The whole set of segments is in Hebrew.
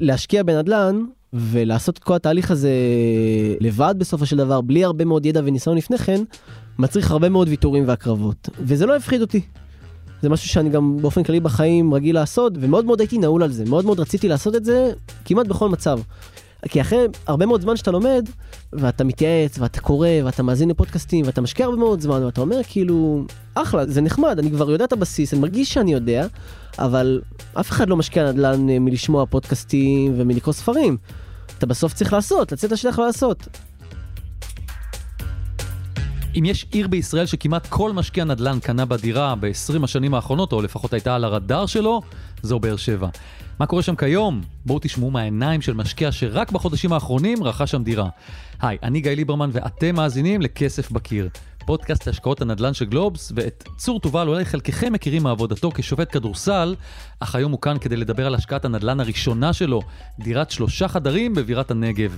להשקיע בנדל"ן ולעשות כל התהליך הזה לבד בסופו של דבר, בלי הרבה מאוד ידע וניסיון לפני כן, מצריך הרבה מאוד ויתורים והקרבות. וזה לא הפחיד אותי. זה משהו שאני גם באופן כללי בחיים רגיל לעשות, ומאוד מאוד הייתי נעול על זה, מאוד מאוד רציתי לעשות את זה כמעט בכל מצב. כי אחרי הרבה מאוד זמן שאתה לומד, ואתה מתייעץ, ואתה קורא, ואתה מאזין לפודקאסטים, ואתה משקיע הרבה מאוד זמן, ואתה אומר כאילו, אחלה, זה נחמד, אני כבר יודע את הבסיס, אני מרגיש שאני יודע, אבל אף אחד לא משקיע נדל"ן אה, מלשמוע פודקאסטים ומלקרוא ספרים. אתה בסוף צריך לעשות, לצאת לשטח ולעשות. אם יש עיר בישראל שכמעט כל משקיע נדל"ן קנה בדירה ב-20 השנים האחרונות, או לפחות הייתה על הרדאר שלו, זו באר שבע. מה קורה שם כיום? בואו תשמעו מהעיניים של משקיע שרק בחודשים האחרונים רכש שם דירה. היי, אני גיא ליברמן ואתם מאזינים לכסף בקיר. פודקאסט השקעות הנדל"ן של גלובס, ואת צור תובל אולי חלקכם מכירים מעבודתו כשופט כדורסל, אך היום הוא כאן כדי לדבר על השקעת הנדל"ן הראשונה שלו, דירת שלושה חדרים בבירת הנגב.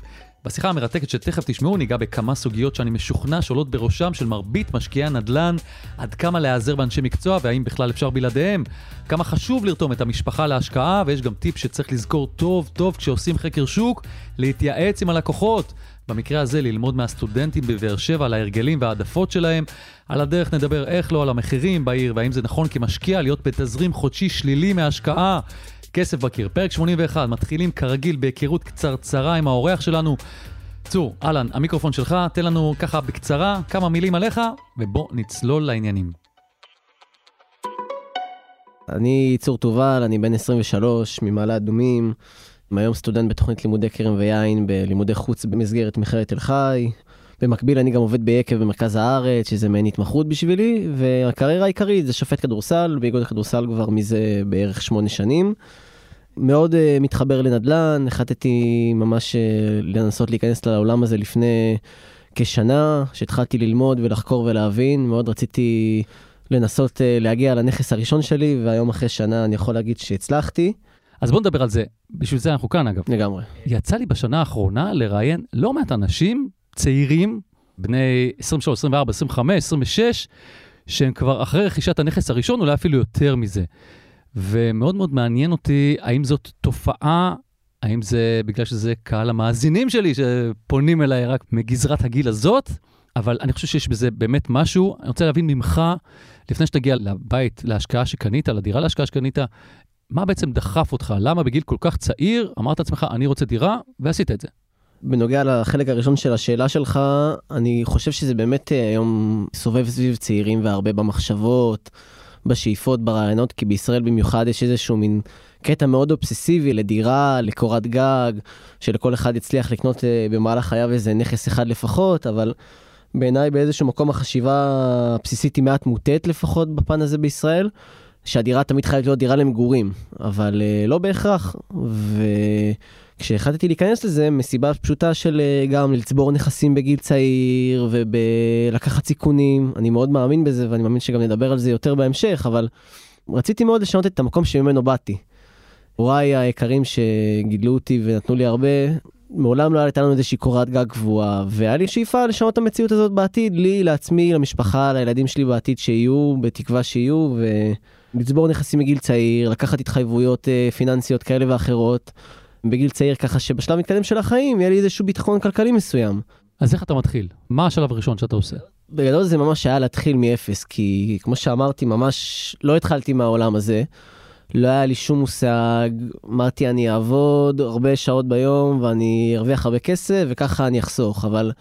בשיחה המרתקת שתכף תשמעו ניגע בכמה סוגיות שאני משוכנע שעולות בראשם של מרבית משקיעי הנדל"ן, עד כמה להיעזר באנשי מקצוע והאם בכלל אפשר בלעדיהם, כמה חשוב לרתום את המשפחה להשקעה, ויש גם טיפ שצריך לזכור טוב טוב כשעושים חקר שוק, להתייעץ עם הלקוחות. במקרה הזה ללמוד מהסטודנטים בבאר שבע על ההרגלים והעדפות שלהם. על הדרך נדבר איך לא על המחירים בעיר והאם זה נכון כמשקיע להיות בתזרים חודשי שלילי מהשקעה. כסף בקיר, פרק 81, מתחילים כרגיל בהיכרות קצרצרה עם האורח שלנו. צור, אהלן, המיקרופון שלך, תן לנו ככה בקצרה כמה מילים עליך, ובוא נצלול לעניינים. אני צור תובל, אני בן 23, ממעלה אדומים. היום סטודנט בתוכנית לימודי כרם ויין בלימודי חוץ במסגרת מכללת תל חי. במקביל אני גם עובד ביקב במרכז הארץ, שזה מעין התמחות בשבילי, והקריירה העיקרית זה שופט כדורסל, באיגוד הכדורסל כבר מזה בערך שמונה שנים. מאוד uh, מתחבר לנדל"ן, החלטתי ממש uh, לנסות להיכנס לעולם הזה לפני כשנה, שהתחלתי ללמוד ולחקור ולהבין, מאוד רציתי לנסות uh, להגיע לנכס הראשון שלי, והיום אחרי שנה אני יכול להגיד שהצלחתי. אז בוא נדבר על זה, בשביל זה אנחנו כאן אגב. לגמרי. יצא לי בשנה האחרונה לראיין לא מעט אנשים צעירים, בני 23, 24, 25, 26, שהם כבר אחרי רכישת הנכס הראשון, אולי אפילו יותר מזה. ומאוד מאוד מעניין אותי, האם זאת תופעה, האם זה בגלל שזה קהל המאזינים שלי שפונים אליי רק מגזרת הגיל הזאת, אבל אני חושב שיש בזה באמת משהו. אני רוצה להבין ממך, לפני שתגיע לבית להשקעה שקנית, לדירה להשקעה שקנית, מה בעצם דחף אותך? למה בגיל כל כך צעיר אמרת לעצמך, אני רוצה דירה, ועשית את זה? בנוגע לחלק הראשון של השאלה שלך, אני חושב שזה באמת אה, היום סובב סביב צעירים והרבה במחשבות, בשאיפות, ברעיונות, כי בישראל במיוחד יש איזשהו מין קטע מאוד אובססיבי לדירה, לקורת גג, שלכל אחד יצליח לקנות אה, במהלך חייו איזה נכס אחד לפחות, אבל בעיניי באיזשהו מקום החשיבה הבסיסית היא מעט מוטית לפחות בפן הזה בישראל. שהדירה תמיד חייבת להיות דירה למגורים, אבל uh, לא בהכרח. וכשהחלטתי להיכנס לזה, מסיבה פשוטה של uh, גם לצבור נכסים בגיל צעיר ולקחת סיכונים, אני מאוד מאמין בזה ואני מאמין שגם נדבר על זה יותר בהמשך, אבל רציתי מאוד לשנות את המקום שממנו באתי. הוריי היקרים שגידלו אותי ונתנו לי הרבה, מעולם לא הייתה לנו איזושהי קורת גג קבועה, והיה לי שאיפה לשנות את המציאות הזאת בעתיד, לי, לעצמי, למשפחה, לילדים שלי בעתיד שיהיו, בתקווה שיהיו, ולצבור נכסים מגיל צעיר, לקחת התחייבויות אה, פיננסיות כאלה ואחרות, בגיל צעיר, ככה שבשלב מתקדם של החיים יהיה לי איזשהו ביטחון כלכלי מסוים. אז איך אתה מתחיל? מה השלב הראשון שאתה עושה? בגדול זה ממש היה להתחיל מאפס, כי כמו שאמרתי, ממש לא התחלתי מהעולם הזה. לא היה לי שום מושג, אמרתי אני אעבוד הרבה שעות ביום ואני ארוויח הרבה כסף וככה אני אחסוך, אבל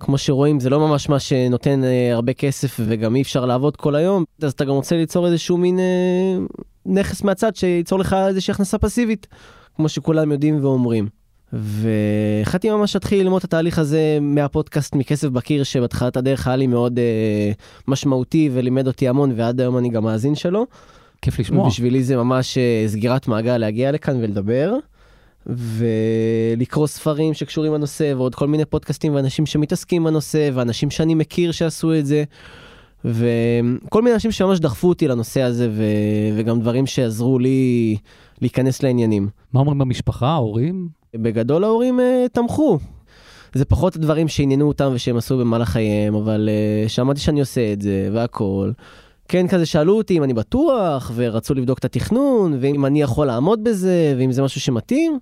כמו שרואים זה לא ממש מה שנותן אה, הרבה כסף וגם אי אפשר לעבוד כל היום, אז אתה גם רוצה ליצור איזשהו מין אה, נכס מהצד שייצור לך איזושהי הכנסה פסיבית, כמו שכולם יודעים ואומרים. והחלטתי ממש להתחיל ללמוד את התהליך הזה מהפודקאסט מכסף בקיר שבתחילת הדרך היה לי מאוד אה, משמעותי ולימד אותי המון ועד היום אני גם מאזין שלו. כיף לשמוע. בשבילי זה ממש אה, סגירת מעגל להגיע לכאן ולדבר. ולקרוא ספרים שקשורים לנושא ועוד כל מיני פודקאסטים ואנשים שמתעסקים בנושא ואנשים שאני מכיר שעשו את זה. וכל מיני אנשים שממש דחפו אותי לנושא הזה ו... וגם דברים שעזרו לי להיכנס לעניינים. מה אומרים במשפחה, ההורים? בגדול ההורים uh, תמכו. זה פחות הדברים שעניינו אותם ושהם עשו במהלך חייהם, אבל uh, שמעתי שאני עושה את זה והכל. כן כזה שאלו אותי אם אני בטוח, ורצו לבדוק את התכנון, ואם אני יכול לעמוד בזה, ואם זה משהו שמתאים.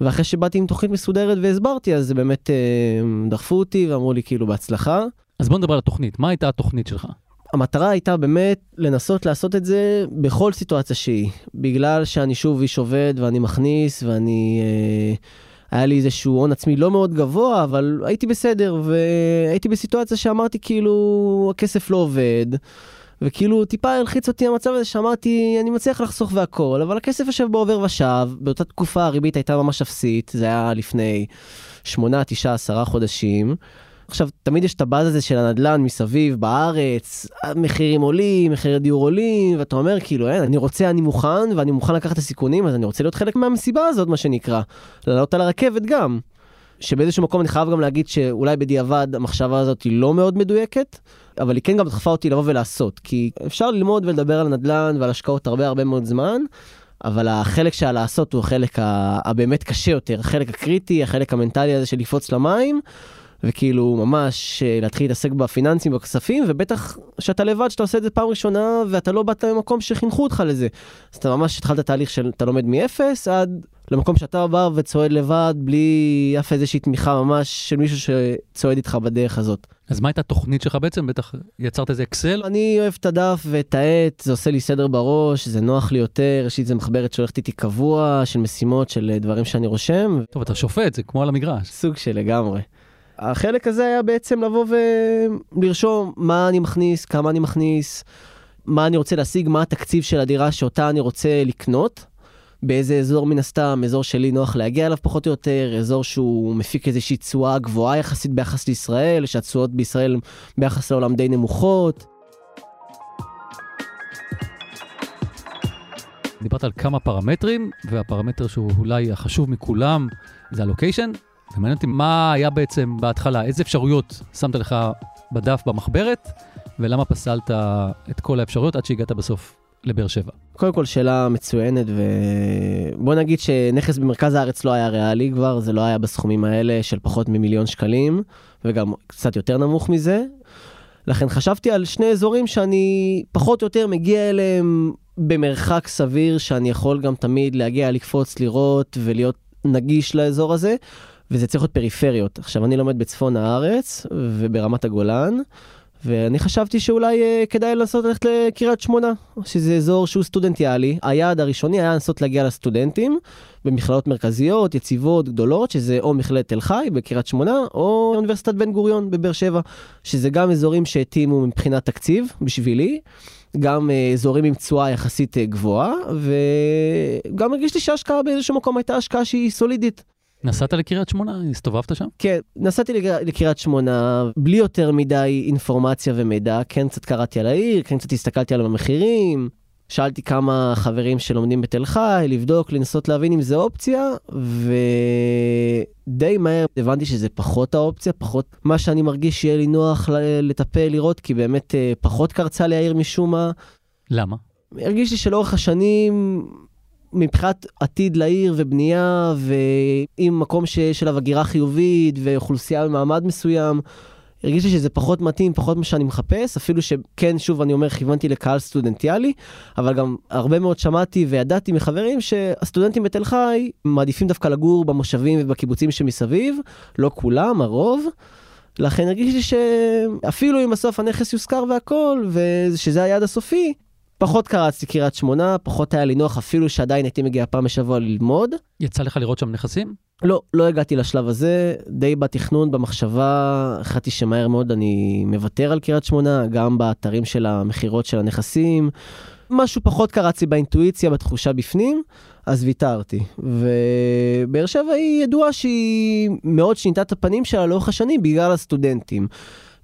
ואחרי שבאתי עם תוכנית מסודרת והסברתי, אז באמת אה, דחפו אותי ואמרו לי כאילו בהצלחה. אז בוא נדבר על התוכנית, מה הייתה התוכנית שלך? המטרה הייתה באמת לנסות לעשות את זה בכל סיטואציה שהיא. בגלל שאני שוב איש עובד ואני מכניס ואני... אה, היה לי איזשהו הון עצמי לא מאוד גבוה, אבל הייתי בסדר, והייתי בסיטואציה שאמרתי כאילו, הכסף לא עובד. וכאילו טיפה הלחיץ אותי המצב הזה שאמרתי, אני מצליח לחסוך והכל, אבל הכסף יושב בעובר ושב, באותה תקופה הריבית הייתה ממש אפסית, זה היה לפני 8, 9, 10 חודשים. עכשיו, תמיד יש את הבאז הזה של הנדלן מסביב, בארץ, מחירים עולים, מחירי דיור עולים, ואתה אומר, כאילו, אין, אני רוצה, אני מוכן, ואני מוכן לקחת את הסיכונים, אז אני רוצה להיות חלק מהמסיבה הזאת, מה שנקרא. לעלות על הרכבת גם. שבאיזשהו מקום אני חייב גם להגיד שאולי בדיעבד המחשבה הזאת היא לא מאוד מדויקת, אבל היא כן גם דחפה אותי לבוא ולעשות, כי אפשר ללמוד ולדבר על נדל"ן ועל השקעות הרבה הרבה מאוד זמן, אבל החלק של לעשות הוא החלק הבאמת קשה יותר, החלק הקריטי, החלק המנטלי הזה של לקפוץ למים. וכאילו ממש אה, להתחיל להתעסק בפיננסים, בכספים, ובטח שאתה לבד, שאתה עושה את זה פעם ראשונה, ואתה לא באת ממקום שחינכו אותך לזה. אז אתה ממש התחלת תהליך של אתה לומד מאפס עד למקום שאתה בא וצועד לבד, בלי אף איזושהי תמיכה ממש של מישהו שצועד איתך בדרך הזאת. אז מה הייתה התוכנית שלך בעצם? בטח יצרת איזה אקסל? אני אוהב את הדף ואת העט, זה עושה לי סדר בראש, זה נוח לי יותר, יש לי איזה מחברת שהולכת איתי קבוע, של משימות, של דברים שאני רושם. טוב, אתה שופט, זה כמו על המגרש. סוג של לגמרי. החלק הזה היה בעצם לבוא ולרשום מה אני מכניס, כמה אני מכניס, מה אני רוצה להשיג, מה התקציב של הדירה שאותה אני רוצה לקנות. באיזה אזור מן הסתם, אזור שלי נוח להגיע אליו פחות או יותר, אזור שהוא מפיק איזושהי תשואה גבוהה יחסית ביחס לישראל, שהתשואות בישראל ביחס לעולם די נמוכות. דיברת על כמה פרמטרים, והפרמטר שהוא אולי החשוב מכולם זה הלוקיישן. ומעניין אותי מה היה בעצם בהתחלה, איזה אפשרויות שמת לך בדף במחברת, ולמה פסלת את כל האפשרויות עד שהגעת בסוף לבאר שבע? קודם כל שאלה מצוינת ובוא נגיד שנכס במרכז הארץ לא היה ריאלי כבר, זה לא היה בסכומים האלה של פחות ממיליון שקלים, וגם קצת יותר נמוך מזה. לכן חשבתי על שני אזורים שאני פחות או יותר מגיע אליהם במרחק סביר, שאני יכול גם תמיד להגיע, לקפוץ, לראות ולהיות נגיש לאזור הזה. וזה צריך להיות פריפריות. עכשיו, אני לומד בצפון הארץ וברמת הגולן, ואני חשבתי שאולי אה, כדאי לנסות ללכת לקריית שמונה, שזה אזור שהוא סטודנטיאלי. היעד הראשוני היה לנסות להגיע לסטודנטים במכללות מרכזיות, יציבות, גדולות, שזה או מכללת תל חי בקריית שמונה, או אוניברסיטת בן גוריון בבאר שבע, שזה גם אזורים שהתאימו מבחינת תקציב בשבילי. גם אה, אזורים עם תשואה יחסית אה, גבוהה, וגם הרגיש לי שההשקעה באיזשהו מקום הייתה השקעה שהיא סולידית. נסעת לקריית שמונה? הסתובבת שם? כן, נסעתי לקריית שמונה בלי יותר מדי אינפורמציה ומידע. כן, קצת קראתי על העיר, כן, קצת הסתכלתי על המחירים. שאלתי כמה חברים שלומדים בתל חי, לבדוק, לנסות להבין אם זה אופציה, ודי מהר הבנתי שזה פחות האופציה, פחות מה שאני מרגיש שיהיה לי נוח לטפל, לראות, כי באמת אה, פחות קרצה לי העיר משום מה. למה? הרגיש לי שלאורך השנים מבחינת עתיד לעיר ובנייה, ועם מקום שיש עליו הגירה חיובית ואוכלוסייה במעמד מסוים, הרגיש לי שזה פחות מתאים, פחות מה שאני מחפש, אפילו שכן, שוב, אני אומר, כיוונתי לקהל סטודנטיאלי, אבל גם הרבה מאוד שמעתי וידעתי מחברים שהסטודנטים בתל חי מעדיפים דווקא לגור במושבים ובקיבוצים שמסביב, לא כולם, הרוב. לכן הרגיש לי שאפילו אם בסוף הנכס יושכר והכל, ושזה היעד הסופי, פחות קרצתי קריית שמונה, פחות היה לי נוח, אפילו שעדיין הייתי מגיע פעם בשבוע ללמוד. יצא לך לראות שם נכסים? לא, לא הגעתי לשלב הזה, די בתכנון, במחשבה, החלטתי שמהר מאוד אני מוותר על קריית שמונה, גם באתרים של המכירות של הנכסים. משהו פחות קרצתי באינטואיציה, בתחושה בפנים, אז ויתרתי. ובאר שבע היא ידועה שהיא מאוד שינתה את הפנים שלה לאורך השנים בגלל הסטודנטים.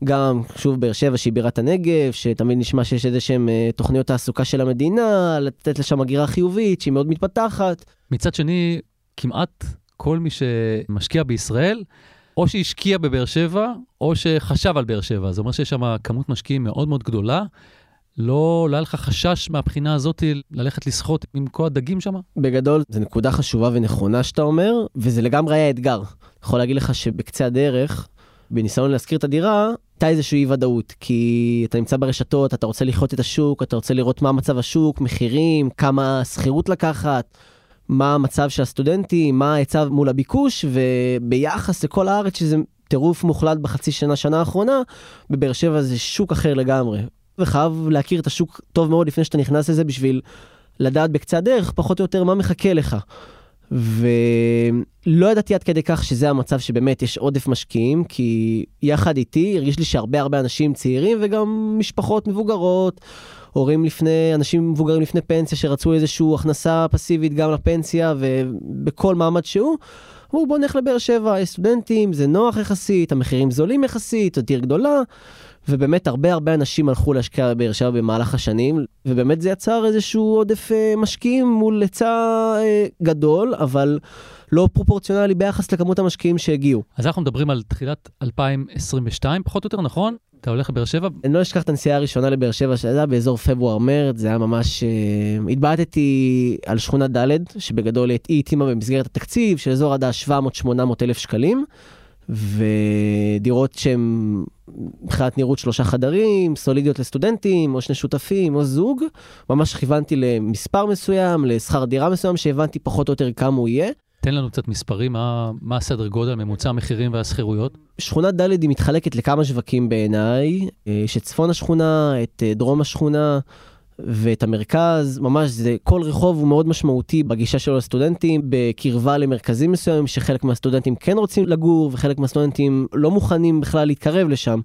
גם, שוב, באר שבע שהיא בירת הנגב, שתמיד נשמע שיש איזה שהן אה, תוכניות תעסוקה של המדינה, לתת לשם הגירה חיובית, שהיא מאוד מתפתחת. מצד שני, כמעט כל מי שמשקיע בישראל, או שהשקיע בבאר שבע, או שחשב על באר שבע. זאת אומרת שיש שם כמות משקיעים מאוד מאוד גדולה. לא, לא היה לך חשש מהבחינה הזאת ללכת לשחות עם כל הדגים שם? בגדול, זו נקודה חשובה ונכונה שאתה אומר, וזה לגמרי היה אתגר. יכול להגיד לך שבקצה הדרך, בניסיון להשכיר את הדירה, הייתה איזושהי אי ודאות, כי אתה נמצא ברשתות, אתה רוצה לחיות את השוק, אתה רוצה לראות מה מצב השוק, מחירים, כמה שכירות לקחת, מה המצב של הסטודנטים, מה ההיצע מול הביקוש, וביחס לכל הארץ, שזה טירוף מוחלט בחצי שנה, שנה האחרונה, בבאר שבע זה שוק אחר לגמרי. וחייב להכיר את השוק טוב מאוד לפני שאתה נכנס לזה בשביל לדעת בקצה הדרך, פחות או יותר, מה מחכה לך. ולא ידעתי עד כדי כך שזה המצב שבאמת יש עודף משקיעים, כי יחד איתי הרגיש לי שהרבה הרבה אנשים צעירים וגם משפחות מבוגרות, הורים לפני, אנשים מבוגרים לפני פנסיה שרצו איזושהי הכנסה פסיבית גם לפנסיה ובכל מעמד שהוא, אמרו בוא נלך לבאר שבע, יש סטודנטים, זה נוח יחסית, המחירים זולים יחסית, עיר גדולה. ובאמת הרבה הרבה אנשים הלכו להשקיע בבאר שבע במהלך השנים, ובאמת זה יצר איזשהו עודף אה, משקיעים מול היצע אה, גדול, אבל לא פרופורציונלי ביחס לכמות המשקיעים שהגיעו. אז אנחנו מדברים על תחילת 2022 פחות או יותר, נכון? אתה הולך לבאר שבע? אני לא אשכח את הנסיעה הראשונה לבאר שבע, שזה היה באזור פברואר-מרץ, זה היה ממש... Uh, התבעטתי על שכונה ד', שבגדול היא התאימה במסגרת התקציב, של אזור עד ה-700-800 אלף שקלים, ודירות שהן מבחינת נראות שלושה חדרים, סולידיות לסטודנטים, או שני שותפים, או זוג. ממש כיוונתי למספר מסוים, לשכר דירה מסוים, שהבנתי פחות או יותר כמה הוא יהיה. תן לנו קצת מספרים, מה, מה הסדר גודל, ממוצע המחירים והשכירויות? שכונת ד' היא מתחלקת לכמה שווקים בעיניי, יש את צפון השכונה, את אה, דרום השכונה. ואת המרכז, ממש זה, כל רחוב הוא מאוד משמעותי בגישה שלו לסטודנטים, בקרבה למרכזים מסוימים שחלק מהסטודנטים כן רוצים לגור וחלק מהסטודנטים לא מוכנים בכלל להתקרב לשם,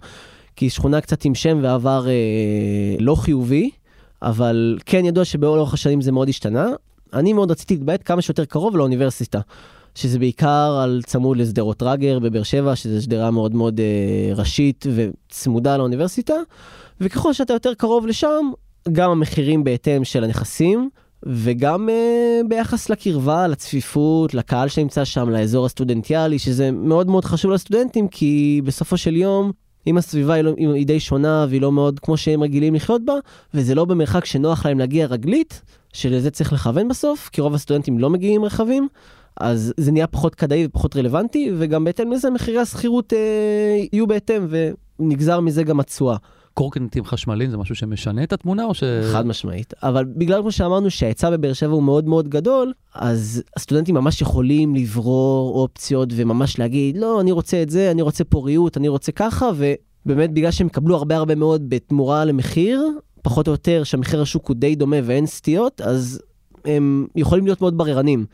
כי שכונה קצת עם שם ועבר אה, לא חיובי, אבל כן ידוע שבאורך השנים זה מאוד השתנה. אני מאוד רציתי להתבעט כמה שיותר קרוב לאוניברסיטה. שזה בעיקר על צמוד לשדרות ראגר בבאר שבע, שזו שדרה מאוד מאוד אה, ראשית וצמודה לאוניברסיטה, וככל שאתה יותר קרוב לשם, גם המחירים בהתאם של הנכסים, וגם uh, ביחס לקרבה, לצפיפות, לקהל שנמצא שם, לאזור הסטודנטיאלי, שזה מאוד מאוד חשוב לסטודנטים, כי בסופו של יום, אם הסביבה היא, לא, היא די שונה והיא לא מאוד כמו שהם רגילים לחיות בה, וזה לא במרחק שנוח להם להגיע רגלית, שלזה צריך לכוון בסוף, כי רוב הסטודנטים לא מגיעים עם רכבים, אז זה נהיה פחות כדאי ופחות רלוונטי, וגם בהתאם לזה מחירי השכירות אה, יהיו בהתאם, ונגזר מזה גם התשואה. קורקינטים חשמליים זה משהו שמשנה את התמונה או ש... חד משמעית. אבל בגלל כמו שאמרנו שההיצע בבאר שבע הוא מאוד מאוד גדול, אז הסטודנטים ממש יכולים לברור אופציות וממש להגיד, לא, אני רוצה את זה, אני רוצה פוריות, אני רוצה ככה, ובאמת בגלל שהם יקבלו הרבה הרבה מאוד בתמורה למחיר, פחות או יותר שהמחיר השוק הוא די דומה ואין סטיות, אז הם יכולים להיות מאוד בררנים.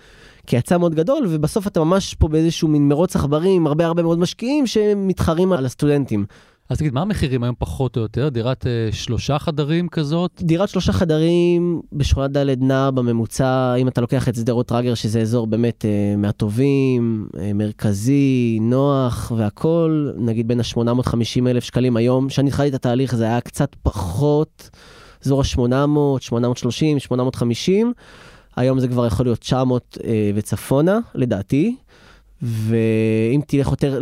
כי היצע מאוד גדול, ובסוף אתה ממש פה באיזשהו מין מרוץ עכברים, הרבה הרבה מאוד משקיעים שמתחרים על הסטודנטים. אז תגיד, מה המחירים היום פחות או יותר? דירת אה, שלושה חדרים כזאת? דירת שלושה חדרים בשכונת ד' נע בממוצע, אם אתה לוקח את שדרות טראגר, שזה אזור באמת אה, מהטובים, אה, מרכזי, נוח והכול, נגיד בין ה-850 אלף שקלים היום, כשאני התחלתי את התהליך זה היה קצת פחות, אזור ה-800, 830, 850. היום זה כבר יכול להיות 900 אה, וצפונה, לדעתי. ואם תלך יותר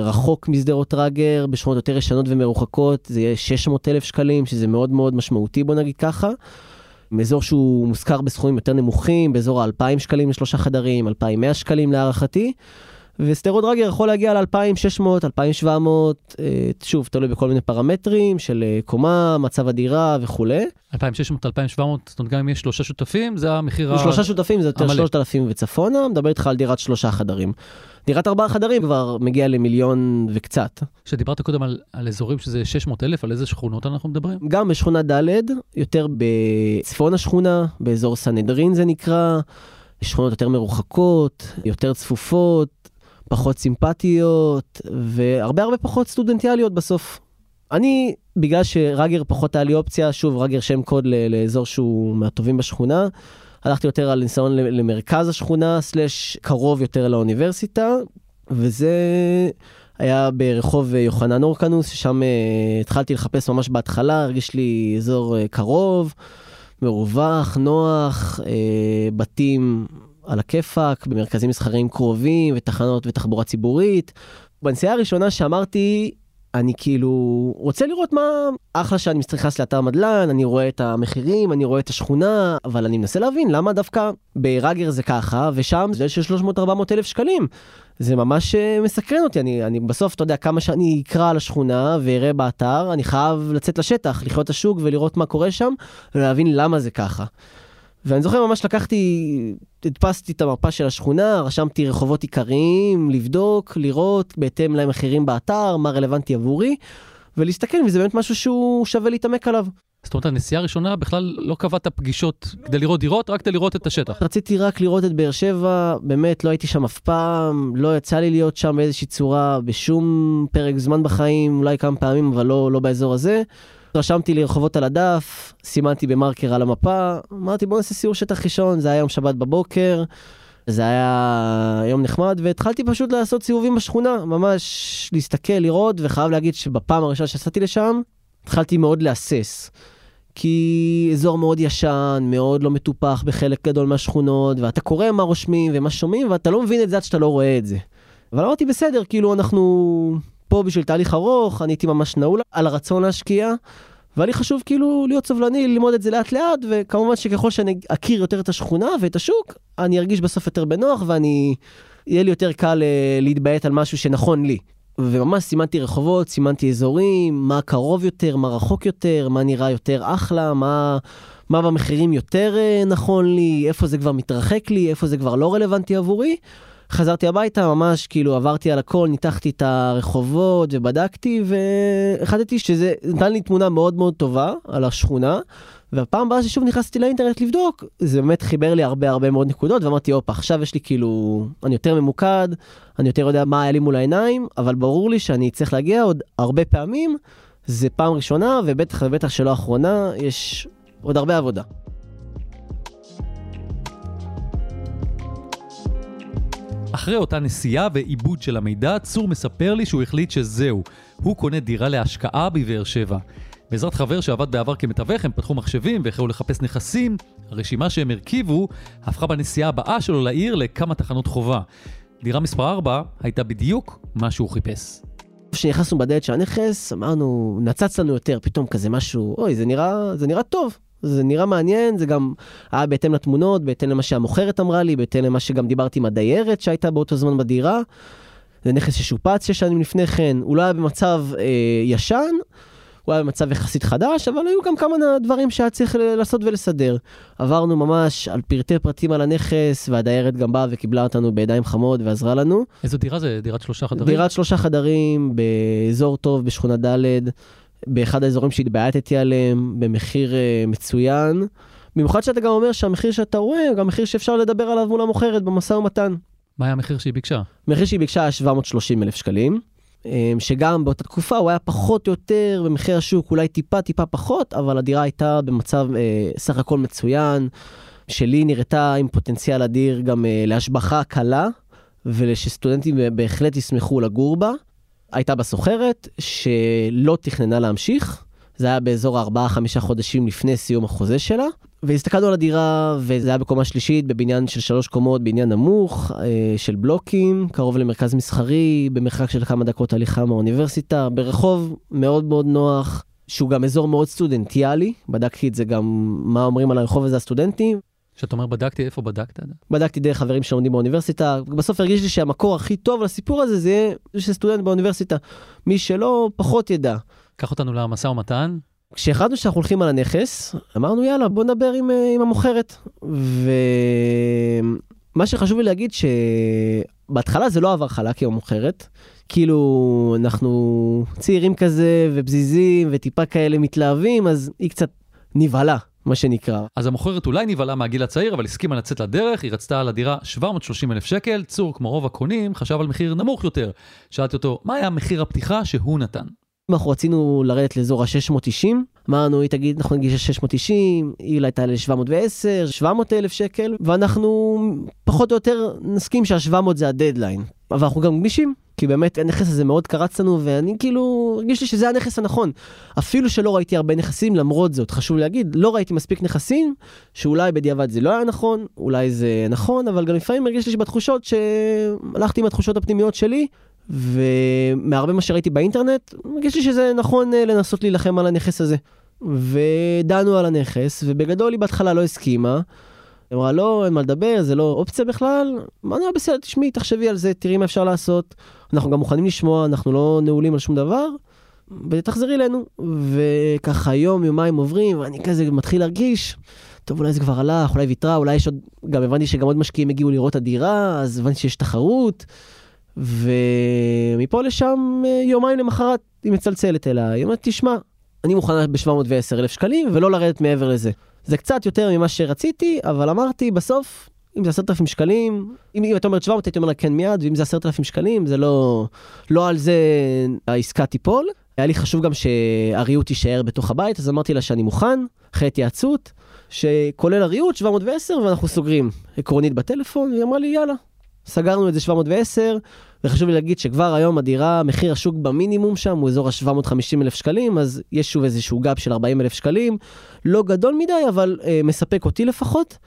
רחוק משדרות טראגר, בשכונות יותר ישנות ומרוחקות, זה יהיה 600 אלף שקלים, שזה מאוד מאוד משמעותי, בוא נגיד ככה. מאזור שהוא מושכר בסכומים יותר נמוכים, באזור ה-2,000 שקלים לשלושה חדרים, 2,100 שקלים להערכתי. וסטרות דרגר יכול להגיע ל-2,600, 2,700, אה, שוב, תלוי בכל מיני פרמטרים של אה, קומה, מצב הדירה וכולי. 2,600, 2,700, זאת אומרת, גם אם יש שלושה שותפים, זה המחיר המלא. שלושה שותפים זה יותר 3,000 וצפונה, מדבר איתך על דירת שלושה חדרים. דירת ארבעה חדרים כבר מגיע למיליון וקצת. כשדיברת קודם על, על אזורים שזה 600 אלף, על איזה שכונות אנחנו מדברים? גם בשכונה ד', יותר בצפון השכונה, באזור סנהדרין זה נקרא. שכונות יותר מרוחקות, יותר צפופות, פחות סימפטיות, והרבה הרבה פחות סטודנטיאליות בסוף. אני, בגלל שרגר פחות היה לי אופציה, שוב, רגר שם קוד לאזור שהוא מהטובים בשכונה, הלכתי יותר על ניסיון למרכז השכונה, סלש קרוב יותר לאוניברסיטה, וזה היה ברחוב יוחנן אורקנוס, ששם uh, התחלתי לחפש ממש בהתחלה, הרגיש לי אזור uh, קרוב, מרווח, נוח, uh, בתים על הכיפאק, במרכזים מסחריים קרובים, ותחנות ותחבורה ציבורית. בנסיעה הראשונה שאמרתי, אני כאילו רוצה לראות מה אחלה שאני נכנס לאתר מדלן אני רואה את המחירים אני רואה את השכונה אבל אני מנסה להבין למה דווקא ברגר זה ככה ושם זה של 300 400 אלף שקלים. זה ממש אה, מסקרן אותי אני אני בסוף אתה יודע כמה שאני אקרא על השכונה ואראה באתר אני חייב לצאת לשטח לחיות את השוק ולראות מה קורה שם ולהבין למה זה ככה. ואני זוכר ממש לקחתי, הדפסתי את המפה של השכונה, רשמתי רחובות עיקריים, לבדוק, לראות בהתאם למחירים באתר, מה רלוונטי עבורי, ולהסתכל וזה באמת משהו שהוא שווה להתעמק עליו. זאת אומרת, הנסיעה הראשונה בכלל לא קבעת פגישות כדי לראות דירות, רק כדי לראות את השטח. רציתי רק לראות את באר שבע, באמת לא הייתי שם אף פעם, לא יצא לי להיות שם באיזושהי צורה, בשום פרק זמן בחיים, אולי כמה פעמים, אבל לא, לא באזור הזה. רשמתי לי רחובות על הדף, סימנתי במרקר על המפה, אמרתי בוא נעשה סיור שטח ראשון, זה היה יום שבת בבוקר, זה היה יום נחמד, והתחלתי פשוט לעשות סיבובים בשכונה, ממש להסתכל, לראות, וחייב להגיד שבפעם הראשונה שיצאתי לשם, התחלתי מאוד להסס. כי אזור מאוד ישן, מאוד לא מטופח בחלק גדול מהשכונות, ואתה קורא מה רושמים ומה שומעים, ואתה לא מבין את זה עד שאתה לא רואה את זה. אבל אמרתי, בסדר, כאילו אנחנו פה בשביל תהליך ארוך, אני הייתי ממש נעול על הרצון להשקיע, והיה לי חשוב כאילו להיות סבלני, ללמוד את זה לאט לאט, וכמובן שככל שאני אכיר יותר את השכונה ואת השוק, אני ארגיש בסוף יותר בנוח ואני, יהיה לי יותר קל אה, להתביית על משהו שנכון לי. וממש סימנתי רחובות, סימנתי אזורים, מה קרוב יותר, מה רחוק יותר, מה נראה יותר אחלה, מה, מה במחירים יותר אה, נכון לי, איפה זה כבר מתרחק לי, איפה זה כבר לא רלוונטי עבורי. חזרתי הביתה, ממש כאילו עברתי על הכל, ניתחתי את הרחובות ובדקתי, והחלטתי שזה נתן לי תמונה מאוד מאוד טובה על השכונה. והפעם הבאה ששוב נכנסתי לאינטרנט לבדוק, זה באמת חיבר לי הרבה הרבה מאוד נקודות, ואמרתי, הופה, עכשיו יש לי כאילו, אני יותר ממוקד, אני יותר יודע מה היה לי מול העיניים, אבל ברור לי שאני צריך להגיע עוד הרבה פעמים, זה פעם ראשונה, ובטח ובטח שלא אחרונה, יש עוד הרבה עבודה. אחרי אותה נסיעה ועיבוד של המידע, צור מספר לי שהוא החליט שזהו, הוא קונה דירה להשקעה בבאר שבע. בעזרת חבר שעבד בעבר כמתווך, הם פתחו מחשבים והחלו לחפש נכסים. הרשימה שהם הרכיבו הפכה בנסיעה הבאה שלו לעיר לכמה תחנות חובה. דירה מספר 4 הייתה בדיוק מה שהוא חיפש. כשנכנסנו בדלת של הנכס, אמרנו, נצץ לנו יותר, פתאום כזה משהו, אוי, זה נראה, זה נראה טוב. זה נראה מעניין, זה גם היה בהתאם לתמונות, בהתאם למה שהמוכרת אמרה לי, בהתאם למה שגם דיברתי עם הדיירת שהייתה באותו זמן בדירה. זה נכס ששופץ שש שנים לפני כן, הוא לא היה במצב אה, ישן, הוא היה במצב יחסית חדש, אבל היו גם כמה דברים שהיה צריך לעשות ולסדר. עברנו ממש על פרטי פרטים על הנכס, והדיירת גם באה וקיבלה אותנו בידיים חמות ועזרה לנו. איזו דירה זה? דירת שלושה חדרים? דירת שלושה חדרים, באזור טוב, בשכונה ד'. באחד האזורים שהתבייתתי עליהם, במחיר uh, מצוין. במיוחד שאתה גם אומר שהמחיר שאתה רואה הוא גם מחיר שאפשר לדבר עליו מול המוכרת במשא ומתן. מה היה המחיר שהיא ביקשה? המחיר שהיא ביקשה היה 730 אלף שקלים, אה, שגם באותה תקופה הוא היה פחות או יותר במחיר השוק, אולי טיפה טיפה פחות, אבל הדירה הייתה במצב uh, סך הכל מצוין, שלי נראתה עם פוטנציאל אדיר גם uh, להשבחה קלה, ושסטודנטים בהחלט ישמחו לגור בה. הייתה בה סוחרת שלא תכננה להמשיך, זה היה באזור 4-5 חודשים לפני סיום החוזה שלה, והסתכלנו על הדירה וזה היה בקומה שלישית בבניין של שלוש קומות, בניין נמוך, אה, של בלוקים, קרוב למרכז מסחרי, במרחק של כמה דקות הליכה מהאוניברסיטה, ברחוב מאוד מאוד נוח. שהוא גם אזור מאוד סטודנטיאלי, בדקתי את זה גם, מה אומרים על הרחוב הזה הסטודנטים, כשאתה אומר בדקתי, איפה בדקת? בדקתי דרך חברים שלומדים באוניברסיטה. בסוף הרגיש לי שהמקור הכי טוב לסיפור הזה זה יהיה שסטודנט באוניברסיטה. מי שלא, פחות ידע. קח אותנו למשא ומתן. כשהחלטנו שאנחנו הולכים על הנכס, אמרנו יאללה בוא נדבר עם, אה, עם המוכרת. ומה שחשוב לי להגיד שבהתחלה זה לא עבר חלק עם המוכרת. כאילו אנחנו צעירים כזה ופזיזים וטיפה כאלה מתלהבים אז היא קצת נבהלה מה שנקרא. אז המוכרת אולי נבהלה מהגיל הצעיר, אבל הסכימה לצאת לדרך, היא רצתה על הדירה 730 אלף שקל, צור, כמו רוב הקונים, חשב על מחיר נמוך יותר. שאלתי אותו, מה היה מחיר הפתיחה שהוא נתן? אנחנו רצינו לרדת לאזור ה-690, אמרנו, היא תגיד, אנחנו נגיש 690, היא אולי תעלה ל-710, 700 אלף שקל, ואנחנו פחות או יותר נסכים שה-700 זה הדדליין. אבל אנחנו גם גמישים, כי באמת הנכס הזה מאוד קרץ לנו, ואני כאילו, הרגיש לי שזה הנכס הנכון. אפילו שלא ראיתי הרבה נכסים, למרות זאת, חשוב להגיד, לא ראיתי מספיק נכסים, שאולי בדיעבד זה לא היה נכון, אולי זה נכון, אבל גם לפעמים הרגיש לי שבתחושות, שהלכתי עם התחושות הפנימיות שלי, ומהרבה מה שראיתי באינטרנט, הרגשתי שזה נכון אה, לנסות להילחם על הנכס הזה. ודנו על הנכס, ובגדול היא בהתחלה לא הסכימה. היא אמרה, לא, אין מה לדבר, זה לא אופציה בכלל. אמרנו, בסדר, תשמעי, תחשבי על זה, תראי מה אפשר לעשות. אנחנו גם מוכנים לשמוע, אנחנו לא נעולים על שום דבר, ותחזרי אלינו. וככה יום, יומיים עוברים, ואני כזה מתחיל להרגיש, טוב, אולי זה כבר הלך, אולי ויתרה, אולי יש עוד, גם הבנתי שגם עוד משקיעים הגיעו לראות את הדירה, אז הבנתי שיש תחרות. ומפה לשם, אה, יומיים למחרת, היא מצלצלת אליי, היא אומרת, תשמע, אני מוכנה ב-710 אלף שקלים ולא לרדת מעבר לזה. זה קצת יותר ממה שרציתי, אבל אמרתי, בסוף, אם זה עשרת אלפים שקלים, אם, אם אתה אומרת 700 הייתי אומר לה כן מיד, ואם זה עשרת אלפים שקלים, זה לא, לא על זה העסקה תיפול. היה לי חשוב גם שהריהוט תישאר בתוך הבית, אז אמרתי לה שאני מוכן, אחרי התייעצות, שכולל הריהוט 710 ואנחנו סוגרים עקרונית בטלפון, והיא אמרה לי יאללה, סגרנו את זה 710, וחשוב לי להגיד שכבר היום הדירה, מחיר השוק במינימום שם הוא אזור ה-750 אלף שקלים, אז יש שוב איזשהו גאפ של 40 אלף שקלים, לא גדול מדי, אבל אה, מספק אותי לפחות,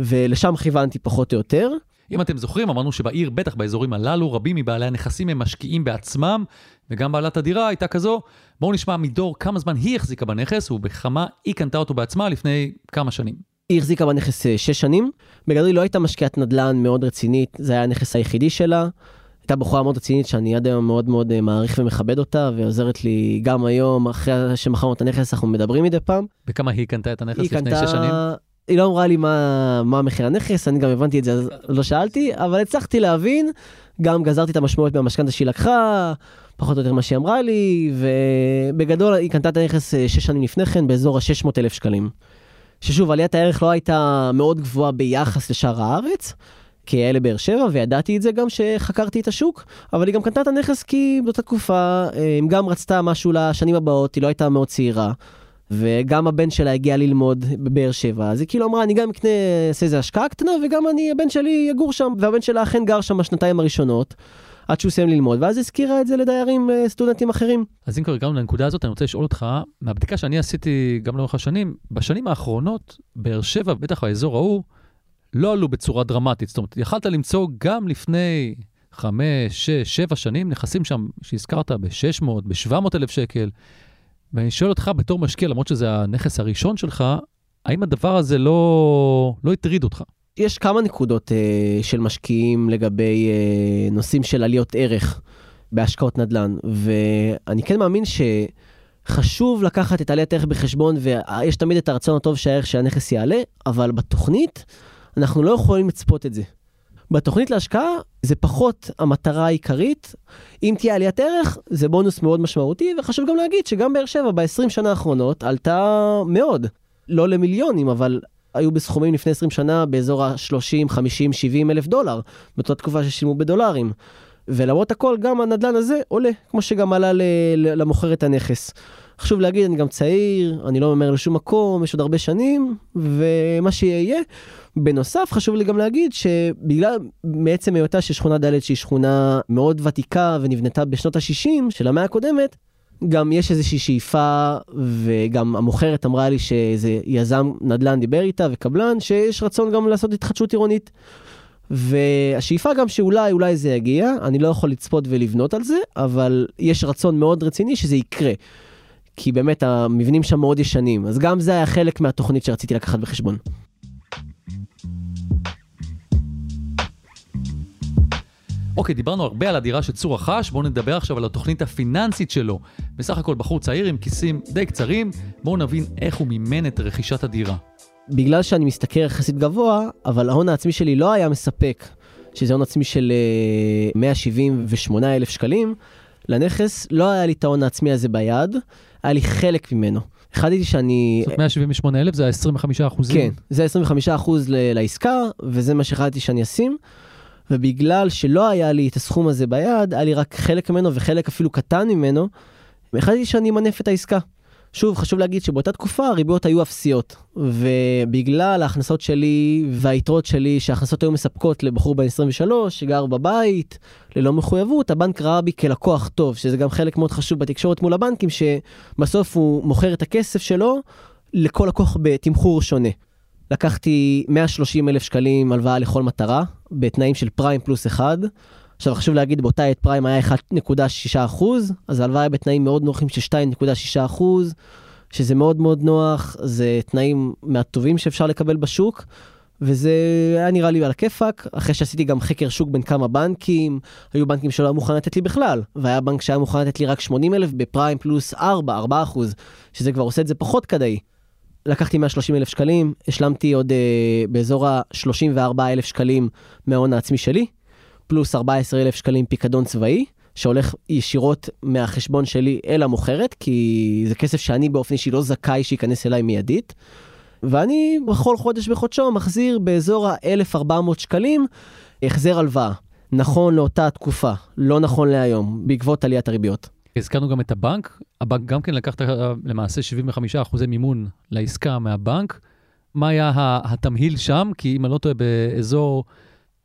ולשם כיוונתי פחות או יותר. אם אתם זוכרים, אמרנו שבעיר, בטח באזורים הללו, רבים מבעלי הנכסים הם משקיעים בעצמם, וגם בעלת הדירה הייתה כזו. בואו נשמע מדור כמה זמן היא החזיקה בנכס, ובכמה היא קנתה אותו בעצמה לפני כמה שנים. היא החזיקה בנכס 6 אה, שנים. בגדול היא לא הייתה משקיעת נדל"ן מאוד רצינית, זה היה הנכס היחידי שלה. הייתה בחורה מאוד רצינית שאני עד היום מאוד מאוד אה, מעריך ומכבד אותה, ועוזרת לי גם היום, אחרי שמכרנו את הנכס, אנחנו מדברים מדי פעם. בכמה היא קנתה את הנכס לפני קנתה... שש שנים? היא לא אמרה לי מה, מה מחיר הנכס, אני גם הבנתי את זה, אז לא שאלתי, אבל הצלחתי להבין, גם גזרתי את המשמעות מהמשכנתה שהיא לקחה, פחות או יותר מה שהיא אמרה לי, ובגדול היא קנתה את הנכס אה, שש שנים לפני כן באזור ה-600 אלף שקלים. ששוב, עליית הערך לא הייתה מאוד גבוהה ביחס לשאר הארץ, כיאה לבאר שבע, וידעתי את זה גם שחקרתי את השוק, אבל היא גם קנתה את הנכס כי באותה תקופה, אה, היא גם רצתה משהו לשנים הבאות, היא לא הייתה מאוד צעירה. וגם הבן שלה הגיע ללמוד בבאר שבע, אז היא כאילו אמרה, אני גם אקנה, אעשה איזה השקעה קטנה, וגם אני, הבן שלי יגור שם, והבן שלה אכן גר שם בשנתיים הראשונות. עד שהוא סיים ללמוד, ואז הזכירה את זה לדיירים, אה, סטודנטים אחרים. אז אם כבר הגענו לנקודה הזאת, אני רוצה לשאול אותך, מהבדיקה שאני עשיתי גם לאורך השנים, בשנים האחרונות, באר שבע, בטח האזור ההוא, לא עלו בצורה דרמטית. זאת אומרת, יכלת למצוא גם לפני חמש, שש, שבע שנים נכסים שם שהזכרת ב-600, ב-700 אלף שקל. ואני שואל אותך בתור משקיע, למרות שזה הנכס הראשון שלך, האם הדבר הזה לא, לא הטריד אותך? יש כמה נקודות uh, של משקיעים לגבי uh, נושאים של עליות ערך בהשקעות נדל"ן, ואני כן מאמין שחשוב לקחת את עליית ערך בחשבון, ויש תמיד את הרצון הטוב שהערך של הנכס יעלה, אבל בתוכנית אנחנו לא יכולים לצפות את זה. בתוכנית להשקעה זה פחות המטרה העיקרית. אם תהיה עליית ערך, זה בונוס מאוד משמעותי, וחשוב גם להגיד שגם באר שבע ב-20 שנה האחרונות עלתה מאוד. לא למיליונים, אבל היו בסכומים לפני 20 שנה באזור ה-30, 50, 70 אלף דולר, באותה תקופה ששילמו בדולרים. ולמרות הכל, גם הנדלן הזה עולה, כמו שגם עלה למוכרת הנכס. חשוב להגיד, אני גם צעיר, אני לא ממהר לשום מקום, יש עוד הרבה שנים, ומה שיהיה. בנוסף, חשוב לי גם להגיד שבגלל, מעצם היותה של שכונה ד' שהיא שכונה מאוד ותיקה ונבנתה בשנות ה-60 של המאה הקודמת, גם יש איזושהי שאיפה, וגם המוכרת אמרה לי שאיזה יזם נדל"ן דיבר איתה וקבלן, שיש רצון גם לעשות התחדשות עירונית. והשאיפה גם שאולי, אולי זה יגיע, אני לא יכול לצפות ולבנות על זה, אבל יש רצון מאוד רציני שזה יקרה. כי באמת המבנים שם מאוד ישנים, אז גם זה היה חלק מהתוכנית שרציתי לקחת בחשבון. אוקיי, דיברנו הרבה על הדירה שצור רכש, בואו נדבר עכשיו על התוכנית הפיננסית שלו. בסך הכל בחור צעיר עם כיסים די קצרים, בואו נבין איך הוא מימן את רכישת הדירה. בגלל שאני משתכר יחסית גבוה, אבל ההון העצמי שלי לא היה מספק, שזה הון עצמי של 178 אה, אלף שקלים, לנכס לא היה לי את ההון העצמי הזה ביד, היה לי חלק ממנו. החלטתי שאני... זאת 178 אלף זה ה-25 אחוזים? כן, זה ה-25 אחוז לעסקה, וזה מה שהחלטתי שאני אשים. ובגלל שלא היה לי את הסכום הזה ביד, היה לי רק חלק ממנו וחלק אפילו קטן ממנו, החלטתי שאני אמנף את העסקה. שוב, חשוב להגיד שבאותה תקופה הריביות היו אפסיות, ובגלל ההכנסות שלי והיתרות שלי, שההכנסות היו מספקות לבחור בן 23 שגר בבית, ללא מחויבות, הבנק ראה בי כלקוח טוב, שזה גם חלק מאוד חשוב בתקשורת מול הבנקים, שבסוף הוא מוכר את הכסף שלו לכל לקוח בתמחור שונה. לקחתי 130 אלף שקלים הלוואה לכל מטרה, בתנאים של פריים פלוס אחד. עכשיו חשוב להגיד, באותה עת פריים היה 1.6 אחוז, אז ההלוואה היה בתנאים מאוד נוחים של 2.6 אחוז, שזה מאוד מאוד נוח, זה תנאים מהטובים שאפשר לקבל בשוק. וזה היה נראה לי על הכיפאק, אחרי שעשיתי גם חקר שוק בין כמה בנקים, היו בנקים שלא היו מוכן לתת לי בכלל, והיה בנק שהיה מוכן לתת לי רק 80 אלף בפריים פלוס 4, 4 אחוז, שזה כבר עושה את זה פחות כדאי. לקחתי 130 אלף שקלים, השלמתי עוד אה, באזור ה-34 אלף שקלים מההון העצמי שלי, פלוס 14 אלף שקלים פיקדון צבאי, שהולך ישירות מהחשבון שלי אל המוכרת, כי זה כסף שאני באופן אישי לא זכאי שייכנס אליי מיידית. ואני בכל חודש בחודשו מחזיר באזור ה-1,400 שקלים החזר הלוואה. נכון לאותה תקופה, לא נכון להיום, בעקבות עליית הריביות. הזכרנו גם את הבנק, הבנק גם כן לקח למעשה 75% מימון לעסקה מהבנק. מה היה התמהיל שם? כי אם אני לא טועה, באזור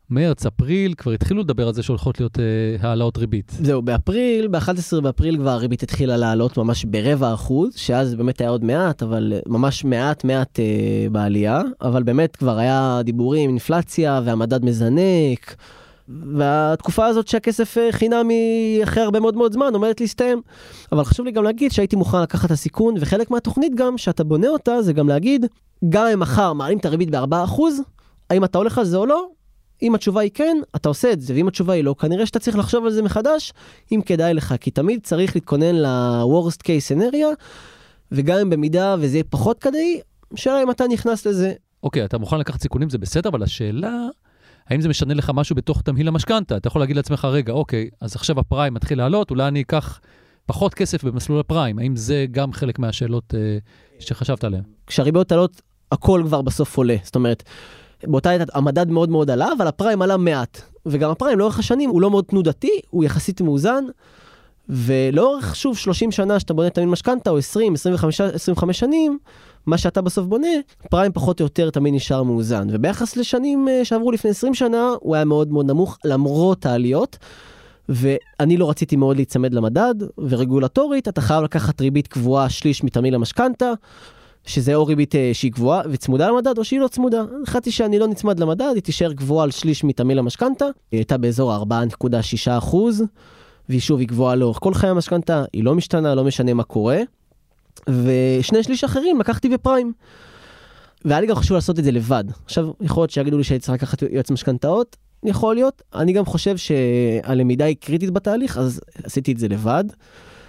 מרץ, אפריל, כבר התחילו לדבר על זה שהולכות להיות אה, העלאות ריבית. זהו, באפריל, ב-11 באפריל כבר הריבית התחילה לעלות ממש ברבע אחוז, שאז באמת היה עוד מעט, אבל ממש מעט מעט אה, בעלייה, אבל באמת כבר היה דיבורים, אינפלציה והמדד מזנק. והתקופה הזאת שהכסף אה, חינם היא אחרי הרבה מאוד מאוד זמן עומדת להסתיים. אבל חשוב לי גם להגיד שהייתי מוכן לקחת את הסיכון, וחלק מהתוכנית גם, שאתה בונה אותה, זה גם להגיד, גם אם מחר מעלים את הריבית ב-4%, האם אתה הולך על זה או לא, אם התשובה היא כן, אתה עושה את זה, ואם התשובה היא לא, כנראה שאתה צריך לחשוב על זה מחדש, אם כדאי לך, כי תמיד צריך להתכונן ל-Worst case scenario, וגם אם במידה וזה יהיה פחות כדאי, שאלה אם אתה נכנס לזה. אוקיי, okay, אתה מוכן לקחת סיכונים, זה בסדר, אבל השאלה, האם זה משנה לך משהו בתוך תמהיל המשכנתה? אתה יכול להגיד לעצמך, רגע, אוקיי, אז עכשיו הפריים מתחיל לעלות, אולי אני אקח פחות כסף במסלול הפריים. האם זה גם חלק מהשאלות אה, שחשבת עליהן? כשהריביות עלות, הכל כבר בסוף עולה. זאת אומרת, באותה עת המדד מאוד מאוד עלה, אבל הפריים עלה מעט. וגם הפריים לאורך השנים הוא לא מאוד תנודתי, הוא יחסית מאוזן. ולאורך, שוב, 30 שנה שאתה בונה תמיד משכנתה, או 20, 25, 25 שנים, מה שאתה בסוף בונה, פריים פחות או יותר תמיד נשאר מאוזן. וביחס לשנים אה, שעברו לפני 20 שנה, הוא היה מאוד מאוד נמוך למרות העליות. ואני לא רציתי מאוד להיצמד למדד, ורגולטורית אתה חייב לקחת ריבית קבועה שליש מתמהיל המשכנתה, שזה או ריבית אה, שהיא גבוהה וצמודה למדד, או שהיא לא צמודה. החלטתי שאני לא נצמד למדד, היא תישאר גבוהה על שליש מתמהיל המשכנתה. היא הייתה באזור 4.6 אחוז, והיא שוב, היא גבוהה לאורך כל חיי המשכנתה, היא לא משתנה, לא משנה מה קורה. ושני שליש אחרים לקחתי בפריים. והיה לי גם חשוב לעשות את זה לבד. עכשיו, יכול להיות שיגידו לי שהייתי צריך לקחת יועץ משכנתאות, יכול להיות. אני גם חושב שהלמידה היא קריטית בתהליך, אז עשיתי את זה לבד.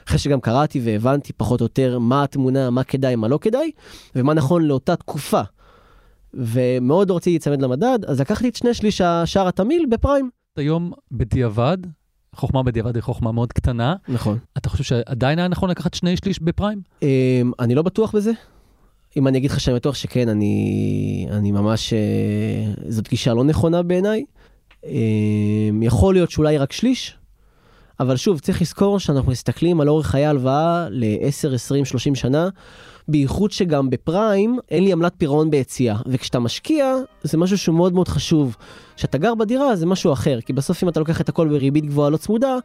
אחרי שגם קראתי והבנתי פחות או יותר מה התמונה, מה כדאי, מה לא כדאי, ומה נכון לאותה תקופה. ומאוד רציתי להיצמד למדד, אז לקחתי את שני שליש השער התמיל בפריים. היום בדיעבד, חוכמה בדיעבד היא חוכמה מאוד קטנה. נכון. אתה חושב שעדיין היה נכון לקחת שני שליש בפריים? אמ, אני לא בטוח בזה. אם אני אגיד לך שאני בטוח שכן, אני, אני ממש, אה, זאת גישה לא נכונה בעיניי. אמ, יכול להיות שאולי רק שליש, אבל שוב, צריך לזכור שאנחנו מסתכלים על אורך חיי הלוואה ל-10, 20, 30 שנה, בייחוד שגם בפריים אין לי עמלת פירעון ביציאה, וכשאתה משקיע זה משהו שהוא מאוד מאוד חשוב. כשאתה גר בדירה זה משהו אחר, כי בסוף אם אתה לוקח את הכל בריבית גבוהה לא צמודה,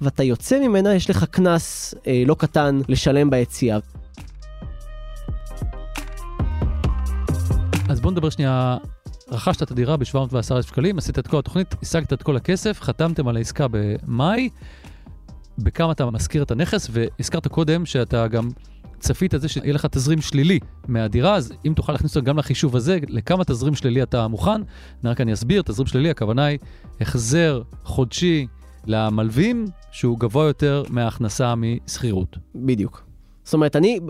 ואתה יוצא ממנה, יש לך קנס אה, לא קטן לשלם ביציאה. אז בוא נדבר שנייה רכשת את הדירה ב-710,000 שקלים, עשית את כל התוכנית, השגת את כל הכסף, חתמתם על העסקה במאי, בכמה אתה משכיר את הנכס, והזכרת קודם שאתה גם צפית את זה שיהיה לך תזרים שלילי מהדירה, אז אם תוכל להכניס אותו גם לחישוב הזה, לכמה תזרים שלילי אתה מוכן, אני רק אני אסביר, תזרים שלילי, הכוונה היא החזר חודשי למלווים, שהוא גבוה יותר מההכנסה משכירות. בדיוק. זאת אומרת, אני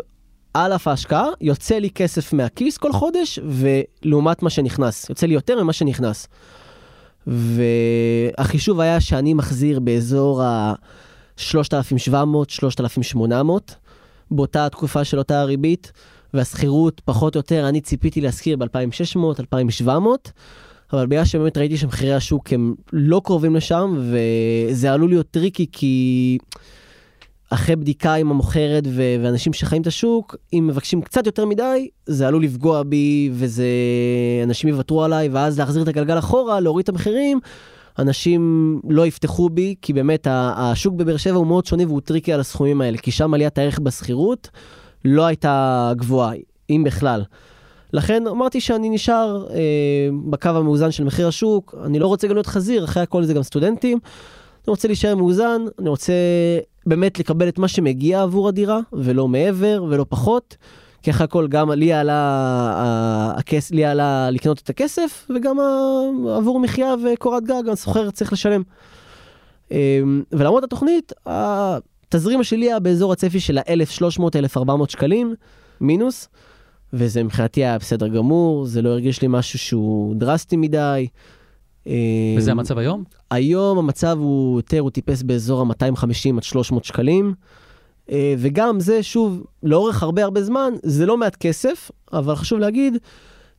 על אף ההשקעה, יוצא לי כסף מהכיס כל חודש, ולעומת מה שנכנס. יוצא לי יותר ממה שנכנס. והחישוב היה שאני מחזיר באזור ה-3,700-3,800, באותה התקופה של אותה הריבית, והשכירות, פחות או יותר, אני ציפיתי להשכיר ב-2,600-2,700, אבל בגלל שבאמת ראיתי שמחירי השוק הם לא קרובים לשם, וזה עלול להיות טריקי כי... אחרי בדיקה עם המוכרת ו- ואנשים שחיים את השוק, אם מבקשים קצת יותר מדי, זה עלול לפגוע בי, וזה... אנשים יוותרו עליי, ואז להחזיר את הגלגל אחורה, להוריד את המחירים. אנשים לא יפתחו בי, כי באמת השוק בבאר שבע הוא מאוד שונה והוא טריקי על הסכומים האלה, כי שם עליית הערך בשכירות לא הייתה גבוהה, אם בכלל. לכן אמרתי שאני נשאר אה, בקו המאוזן של מחיר השוק, אני לא רוצה גם להיות חזיר, אחרי הכל זה גם סטודנטים. אני רוצה להישאר מאוזן, אני רוצה באמת לקבל את מה שמגיע עבור הדירה, ולא מעבר ולא פחות. כי אחרי הכל גם לי עלה, הכס, לי עלה לקנות את הכסף, וגם עבור מחיה וקורת גג, הסוחר צריך לשלם. אמ, ולמרות התוכנית, התזרים שלי היה באזור הצפי של ה-1,300-1,400 שקלים, מינוס, וזה מבחינתי היה בסדר גמור, זה לא הרגיש לי משהו שהוא דרסטי מדי. וזה המצב היום? היום המצב הוא יותר, הוא טיפס באזור ה-250 עד 300 שקלים. אה, וגם זה, שוב, לאורך הרבה הרבה זמן, זה לא מעט כסף, אבל חשוב להגיד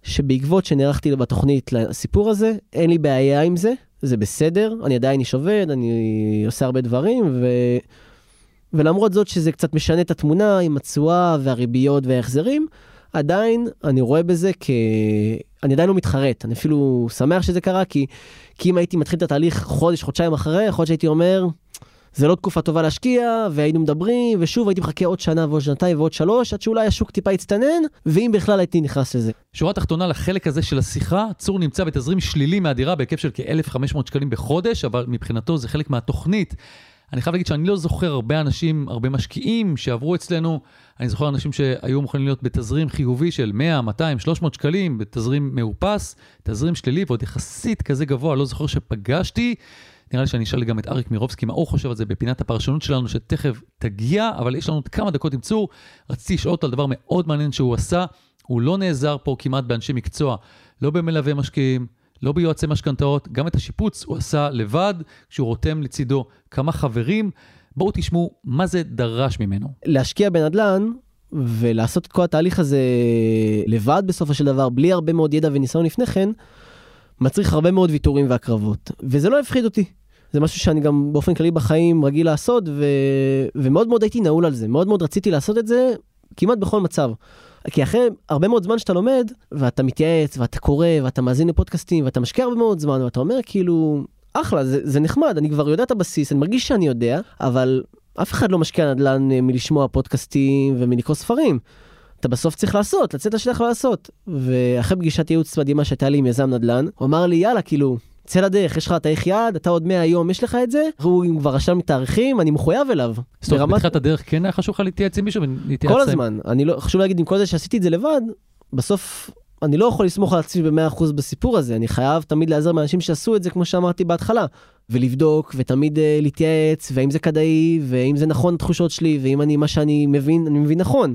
שבעקבות שנערכתי בתוכנית לסיפור הזה, אין לי בעיה עם זה, זה בסדר, אני עדיין איש עובד, אני עושה הרבה דברים, ו... ולמרות זאת שזה קצת משנה את התמונה עם התשואה והריביות וההחזרים, עדיין אני רואה בזה כ... אני עדיין לא מתחרט, אני אפילו שמח שזה קרה, כי, כי אם הייתי מתחיל את התהליך חודש, חודשיים אחרי, יכול להיות שהייתי אומר, זה לא תקופה טובה להשקיע, והיינו מדברים, ושוב הייתי מחכה עוד שנה ועוד שנתיים ועוד שלוש, עד שאולי השוק טיפה יצטנן, ואם בכלל הייתי נכנס לזה. שורה תחתונה לחלק הזה של השיחה, צור נמצא בתזרים שלילי מהדירה בהיקף של כ-1,500 שקלים בחודש, אבל מבחינתו זה חלק מהתוכנית. אני חייב להגיד שאני לא זוכר הרבה אנשים, הרבה משקיעים שעברו אצלנו. אני זוכר אנשים שהיו מוכנים להיות בתזרים חיובי של 100, 200, 300 שקלים, בתזרים מאופס, תזרים שלילי ועוד יחסית כזה גבוה, לא זוכר שפגשתי. נראה לי שאני אשאל גם את אריק מירובסקי מה הוא חושב על זה בפינת הפרשנות שלנו שתכף תגיע, אבל יש לנו עוד כמה דקות עם צור. רציתי לשאול אותו על דבר מאוד מעניין שהוא עשה. הוא לא נעזר פה כמעט באנשי מקצוע, לא במלווה משקיעים, לא ביועצי משכנתאות, גם את השיפוץ הוא עשה לבד, כשהוא רותם לצידו כמה חברים. בואו תשמעו מה זה דרש ממנו. להשקיע בנדל"ן ולעשות את כל התהליך הזה לבד בסופו של דבר, בלי הרבה מאוד ידע וניסיון לפני כן, מצריך הרבה מאוד ויתורים והקרבות, וזה לא הפחיד אותי. זה משהו שאני גם באופן כללי בחיים רגיל לעשות, ו... ומאוד מאוד הייתי נעול על זה, מאוד מאוד רציתי לעשות את זה כמעט בכל מצב. כי אחרי הרבה מאוד זמן שאתה לומד, ואתה מתייעץ, ואתה קורא, ואתה מאזין לפודקאסטים, ואתה משקיע הרבה מאוד זמן, ואתה אומר כאילו, אחלה, זה, זה נחמד, אני כבר יודע את הבסיס, אני מרגיש שאני יודע, אבל אף אחד לא משקיע נדל"ן אה, מלשמוע פודקאסטים ומלקרוא ספרים. אתה בסוף צריך לעשות, לצאת לשטח ולעשות. ואחרי פגישת ייעוץ מדהימה שהייתה לי עם יזם נדל"ן, הוא אמר לי, יאללה, כאילו, צא לדרך, יש לך תאריך יעד, אתה עוד 100 יום, יש לך את זה, הוא כבר רשם תאריכים, אני מחויב אליו. זאת אומרת, בתחילת הדרך כן היה חשוב לך להתייעץ עם מישהו? כל הזמן, אני לא, חשוב להגיד, עם כל זה שעשיתי את זה לבד, בסוף אני לא יכול לסמוך על עצמי ב-100% בסיפור הזה, אני חייב תמיד להיעזר מאנשים שעשו את זה כמו שאמרתי בהתחלה, ולבדוק ותמיד uh, להתייעץ, והאם זה כדאי, והאם זה נכון התחושות שלי, ואם אני, מה שאני מבין, אני מבין נכון.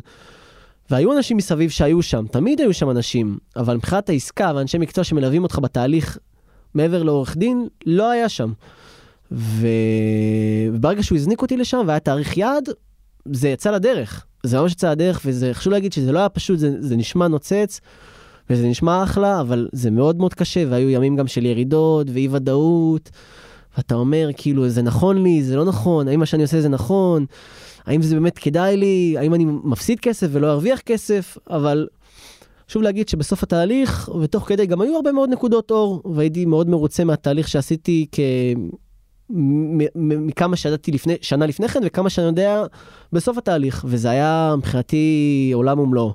והיו אנשים מסביב שהיו שם, תמיד היו שם אנשים, אבל מבחינת העסקה ואנשי מקצוע שמלווים אותך בתהליך מעבר לעורך דין, לא היה שם. ו... וברגע שהוא הזניק אותי לשם והיה תאריך יעד, זה יצא לדרך. זה ממש יצא לדרך, וזה חשוב להגיד שזה לא היה פשוט, זה, זה נשמע נוצץ, וזה נשמע אחלה, אבל זה מאוד מאוד קשה, והיו ימים גם של ירידות ואי ודאות, ואתה אומר, כאילו, זה נכון לי, זה לא נכון, האם מה שאני עושה זה נכון, האם זה באמת כדאי לי, האם אני מפסיד כסף ולא ארוויח כסף, אבל חשוב להגיד שבסוף התהליך, ותוך כדי גם היו הרבה מאוד נקודות אור, והייתי מאוד מרוצה מהתהליך שעשיתי כ... מכמה שידעתי לפני, שנה לפני כן וכמה שאני יודע בסוף התהליך, וזה היה מבחינתי עולם ומלואו.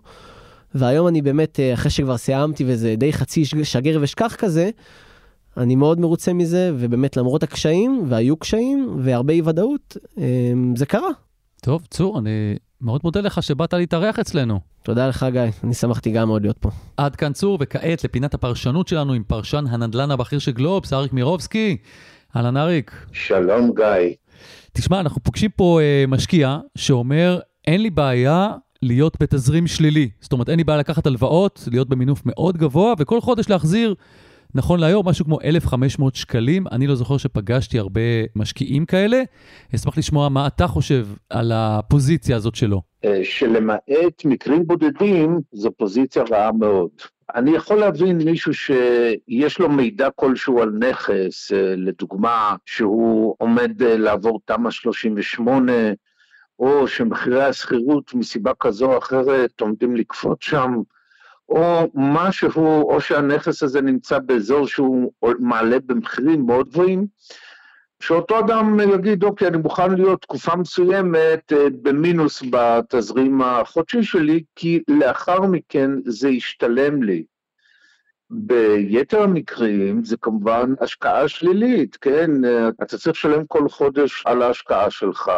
והיום אני באמת, אה, אחרי שכבר סיימתי וזה די חצי שגר ושכח כזה, אני מאוד מרוצה מזה, ובאמת למרות הקשיים, והיו קשיים, והרבה אי ודאות, אה, זה קרה. טוב, צור, אני מאוד מודה לך שבאת להתארח אצלנו. תודה לך, גיא, אני שמחתי גם מאוד להיות פה. עד כאן צור, וכעת לפינת הפרשנות שלנו עם פרשן הנדל"ן הבכיר של גלובס, אריק מירובסקי. אהלן אריק. שלום גיא. תשמע, אנחנו פוגשים פה אה, משקיע שאומר, אין לי בעיה להיות בתזרים שלילי. זאת אומרת, אין לי בעיה לקחת הלוואות, להיות במינוף מאוד גבוה, וכל חודש להחזיר נכון להיום, משהו כמו 1,500 שקלים. אני לא זוכר שפגשתי הרבה משקיעים כאלה. אשמח לשמוע מה אתה חושב על הפוזיציה הזאת שלו. אה, שלמעט מקרים בודדים, זו פוזיציה רעה מאוד. אני יכול להבין מישהו שיש לו מידע כלשהו על נכס, אה, לדוגמה, שהוא עומד אה, לעבור תמ"א 38, או שמחירי השכירות מסיבה כזו או אחרת עומדים לקפוץ שם, או משהו, או שהנכס הזה נמצא באזור שהוא מעלה במחירים מאוד גבוהים, שאותו אדם יגיד, אוקיי, אני מוכן להיות תקופה מסוימת אה, במינוס בתזרים החודשי שלי, כי לאחר מכן זה ישתלם לי. ביתר המקרים זה כמובן השקעה שלילית, כן? אתה צריך לשלם כל חודש על ההשקעה שלך,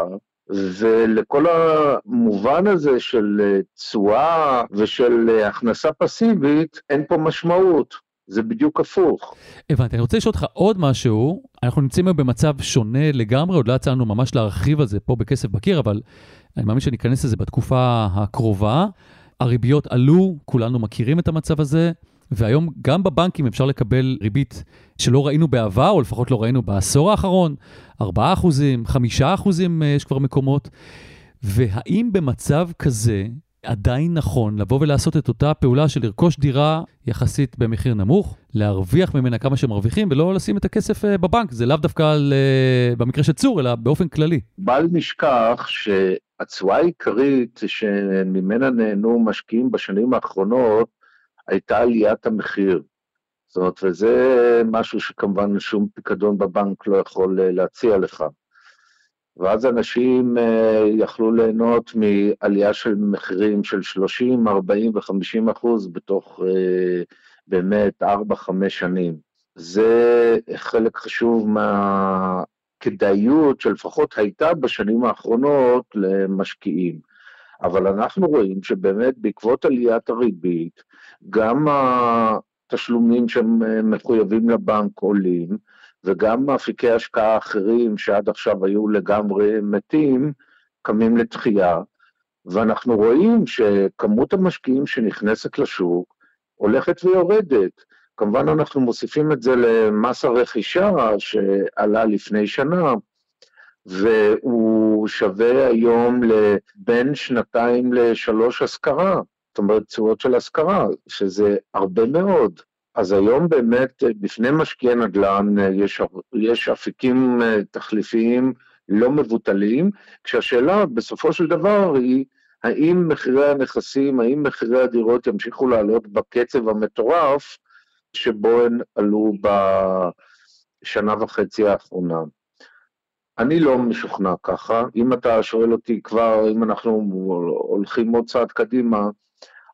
ולכל המובן הזה של תשואה ושל הכנסה פסיבית, אין פה משמעות. זה בדיוק הפוך. הבנתי, אני רוצה לשאול אותך עוד משהו. אנחנו נמצאים היום במצב שונה לגמרי, עוד לא יצא לנו ממש להרחיב על זה פה בכסף בקיר, אבל אני מאמין שניכנס לזה בתקופה הקרובה. הריביות עלו, כולנו מכירים את המצב הזה. והיום גם בבנקים אפשר לקבל ריבית שלא ראינו בעבר, או לפחות לא ראינו בעשור האחרון, 4 אחוזים, 5 אחוזים אה, יש כבר מקומות. והאם במצב כזה עדיין נכון לבוא ולעשות את אותה פעולה של לרכוש דירה יחסית במחיר נמוך, להרוויח ממנה כמה שמרוויחים ולא לשים את הכסף אה, בבנק, זה לאו דווקא על, אה, במקרה של צור, אלא באופן כללי. בל נשכח שהתשואה העיקרית שממנה נהנו משקיעים בשנים האחרונות הייתה עליית המחיר. זאת אומרת, וזה משהו שכמובן שום פיקדון בבנק לא יכול אה, להציע לך. ואז אנשים אה, יכלו ליהנות מעלייה של מחירים של 30, 40 ו-50 אחוז בתוך אה, באמת 4-5 שנים. זה חלק חשוב מהכדאיות שלפחות הייתה בשנים האחרונות למשקיעים. אבל אנחנו רואים שבאמת בעקבות עליית הריבית, גם התשלומים שהם אה, מחויבים לבנק עולים, וגם אפיקי השקעה אחרים שעד עכשיו היו לגמרי מתים, קמים לתחייה, ואנחנו רואים שכמות המשקיעים שנכנסת לשוק הולכת ויורדת. כמובן אנחנו מוסיפים את זה למס הרכישה שעלה לפני שנה, והוא שווה היום לבין שנתיים לשלוש השכרה, זאת אומרת תשואות של השכרה, שזה הרבה מאוד. אז היום באמת בפני משקיעי נדל"ן יש, יש אפיקים תחליפיים לא מבוטלים, כשהשאלה בסופו של דבר היא האם מחירי הנכסים, האם מחירי הדירות ימשיכו לעלות בקצב המטורף שבו הן עלו בשנה וחצי האחרונה. אני לא משוכנע ככה. אם אתה שואל אותי כבר, אם אנחנו הולכים עוד צעד קדימה,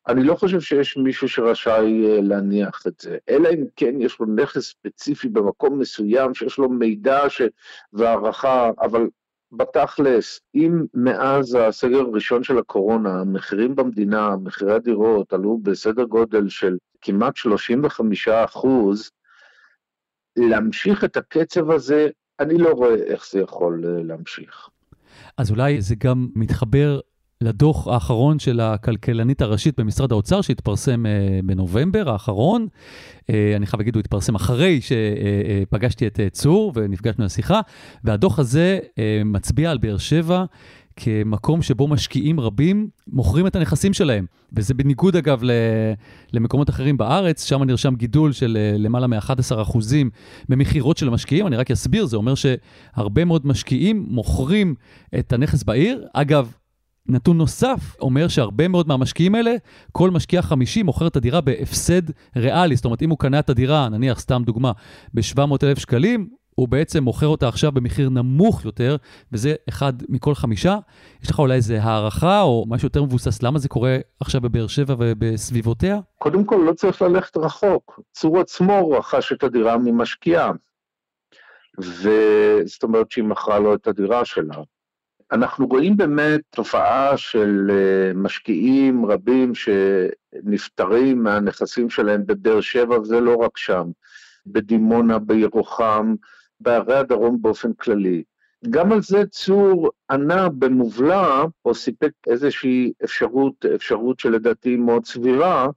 אני לא חושב שיש מישהו שרשאי אה, להניח את זה, אלא אם כן יש לו נכס ספציפי במקום מסוים שיש לו מידע ש... והערכה, אבל בתכלס, אם מאז הסגר הראשון של הקורונה, המחירים במדינה, מחירי הדירות עלו בסדר גודל של כמעט 35 אחוז, להמשיך את הקצב הזה אני לא רואה איך זה יכול אה, להמשיך. אז אולי זה גם מתחבר לדוח האחרון של הכלכלנית הראשית במשרד האוצר שהתפרסם uh, בנובמבר האחרון. Uh, אני חייב להגיד, הוא התפרסם אחרי שפגשתי את צור ונפגשנו לשיחה, והדוח הזה uh, מצביע על באר שבע כמקום שבו משקיעים רבים מוכרים את הנכסים שלהם. וזה בניגוד, אגב, למקומות אחרים בארץ, שם נרשם גידול של אה, למעלה מ-11% במכירות של המשקיעים. אני רק אסביר, זה אומר שהרבה מאוד משקיעים מוכרים את הנכס בעיר. אגב, נתון נוסף אומר שהרבה מאוד מהמשקיעים האלה, כל משקיע חמישי מוכר את הדירה בהפסד ריאלי. זאת אומרת, אם הוא קנה את הדירה, נניח, סתם דוגמה, ב-700,000 שקלים, הוא בעצם מוכר אותה עכשיו במחיר נמוך יותר, וזה אחד מכל חמישה. יש לך אולי איזה הערכה או משהו יותר מבוסס, למה זה קורה עכשיו בבאר שבע ובסביבותיה? קודם כל, לא צריך ללכת רחוק. צור עצמו רכש את הדירה ממשקיעה, וזאת אומרת שהיא מכרה לו את הדירה שלה. אנחנו רואים באמת תופעה של אה, משקיעים רבים שנפטרים מהנכסים שלהם בבאר שבע, וזה לא רק שם. בדימונה, בירוחם, בערי הדרום באופן כללי. גם על זה צור ענה במובלע, או סיפק איזושהי אפשרות, אפשרות שלדעתי מאוד סבירה,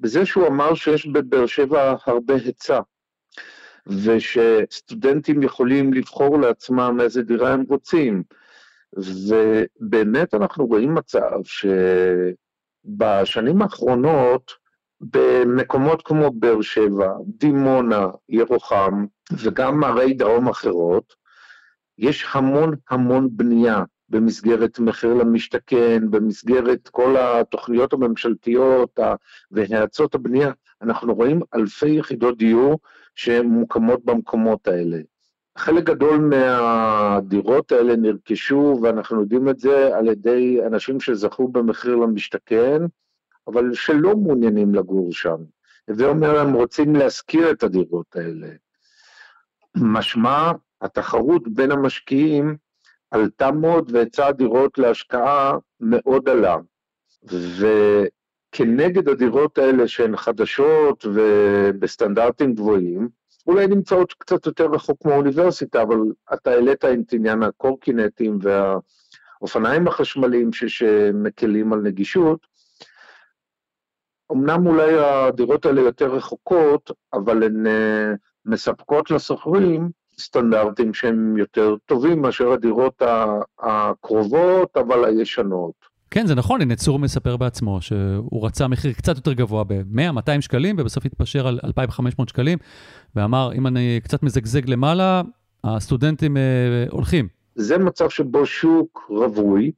בזה שהוא אמר שיש בבאר שבע הרבה היצע, ושסטודנטים יכולים לבחור לעצמם איזה דירה הם רוצים. ובאמת אנחנו רואים מצב שבשנים האחרונות, במקומות כמו באר שבע, דימונה, ירוחם, וגם ערי דרום אחרות, יש המון המון בנייה במסגרת מחיר למשתכן, במסגרת כל התוכניות הממשלתיות והאצות הבנייה. אנחנו רואים אלפי יחידות דיור שמוקמות במקומות האלה. חלק גדול מהדירות האלה נרכשו, ואנחנו יודעים את זה, על ידי אנשים שזכו במחיר למשתכן, אבל שלא מעוניינים לגור שם. הווי אומר, הם רוצים להשכיר את הדירות האלה. משמע, התחרות בין המשקיעים עלתה מאוד והיצע הדירות להשקעה מאוד עלה. וכנגד הדירות האלה שהן חדשות ובסטנדרטים גבוהים, אולי נמצאות קצת יותר רחוק מהאוניברסיטה, אבל אתה העלית את עניין הקורקינטים והאופניים החשמליים שמקלים על נגישות. אמנם אולי הדירות האלה יותר רחוקות, אבל הן אה, מספקות לשוכרים סטנדרטים שהם יותר טובים מאשר הדירות הקרובות, אבל הישנות. כן, זה נכון, הנה צור מספר בעצמו שהוא רצה מחיר קצת יותר גבוה ב-100-200 שקלים, ובסוף התפשר על 2,500 שקלים, ואמר, אם אני קצת מזגזג למעלה, הסטודנטים אה, הולכים. זה מצב שבו שוק רווי,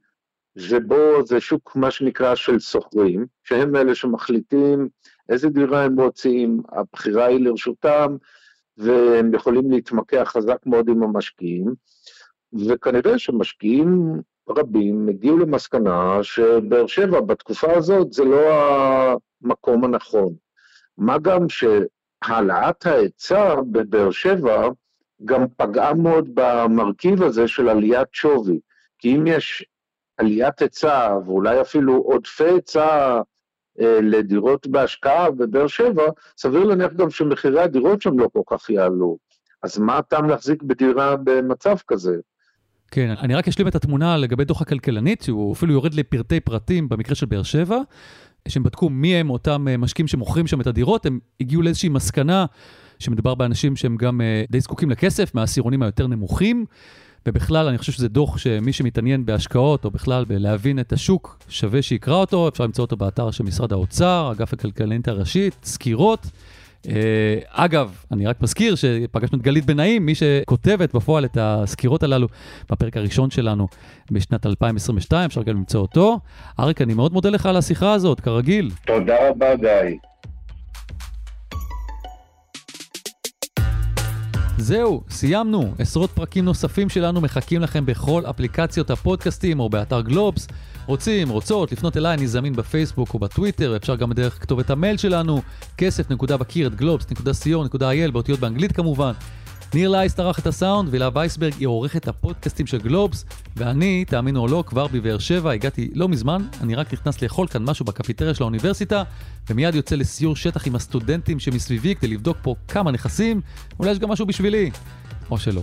ובו זה שוק, מה שנקרא, של שוכרים, שהם אלה שמחליטים איזה דירה הם רוצים, הבחירה היא לרשותם, והם יכולים להתמקח חזק מאוד עם המשקיעים, וכנראה שמשקיעים רבים הגיעו למסקנה שבאר שבע בתקופה הזאת זה לא המקום הנכון. מה גם שהעלאת ההיצע בבאר שבע גם פגעה מאוד במרכיב הזה של עליית שווי. כי אם יש עליית היצע ואולי אפילו עודפי היצע אה, לדירות בהשקעה בבאר שבע, סביר להניח גם שמחירי הדירות שם לא כל כך יעלו. אז מה הטעם להחזיק בדירה במצב כזה? כן, אני רק אשלים את התמונה לגבי דוח הכלכלנית, שהוא אפילו יורד לפרטי פרטים במקרה של באר שבע, שהם בדקו מי הם אותם אה, משקיעים שמוכרים שם את הדירות, הם הגיעו לאיזושהי מסקנה שמדובר באנשים שהם גם אה, די זקוקים לכסף, מהעשירונים היותר נמוכים. ובכלל, אני חושב שזה דוח שמי שמתעניין בהשקעות, או בכלל בלהבין את השוק, שווה שיקרא אותו, אפשר למצוא אותו באתר של משרד האוצר, אגף הכלכלנית הראשית, סקירות. אה, אגב, אני רק מזכיר שפגשנו את גלית בנאים, מי שכותבת בפועל את הסקירות הללו בפרק הראשון שלנו בשנת 2022, אפשר גם למצוא אותו. אריק, אני מאוד מודה לך על השיחה הזאת, כרגיל. תודה רבה, גיא. זהו, סיימנו. עשרות פרקים נוספים שלנו מחכים לכם בכל אפליקציות הפודקאסטים או באתר גלובס. רוצים, רוצות, לפנות אליי, אני זמין בפייסבוק או בטוויטר, אפשר גם דרך כתובת המייל שלנו, כסף.בקיר at globes.co.il, באותיות באנגלית כמובן. ניר לייס ערך את הסאונד, והילה וייסברג היא עורכת הפודקאסטים של גלובס, ואני, תאמינו או לא, כבר בבאר שבע, הגעתי לא מזמן, אני רק נכנס לאכול כאן משהו בקפיטריה של האוניברסיטה, ומיד יוצא לסיור שטח עם הסטודנטים שמסביבי כדי לבדוק פה כמה נכסים, אולי יש גם משהו בשבילי, או שלא.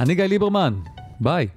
אני גיא ליברמן, ביי.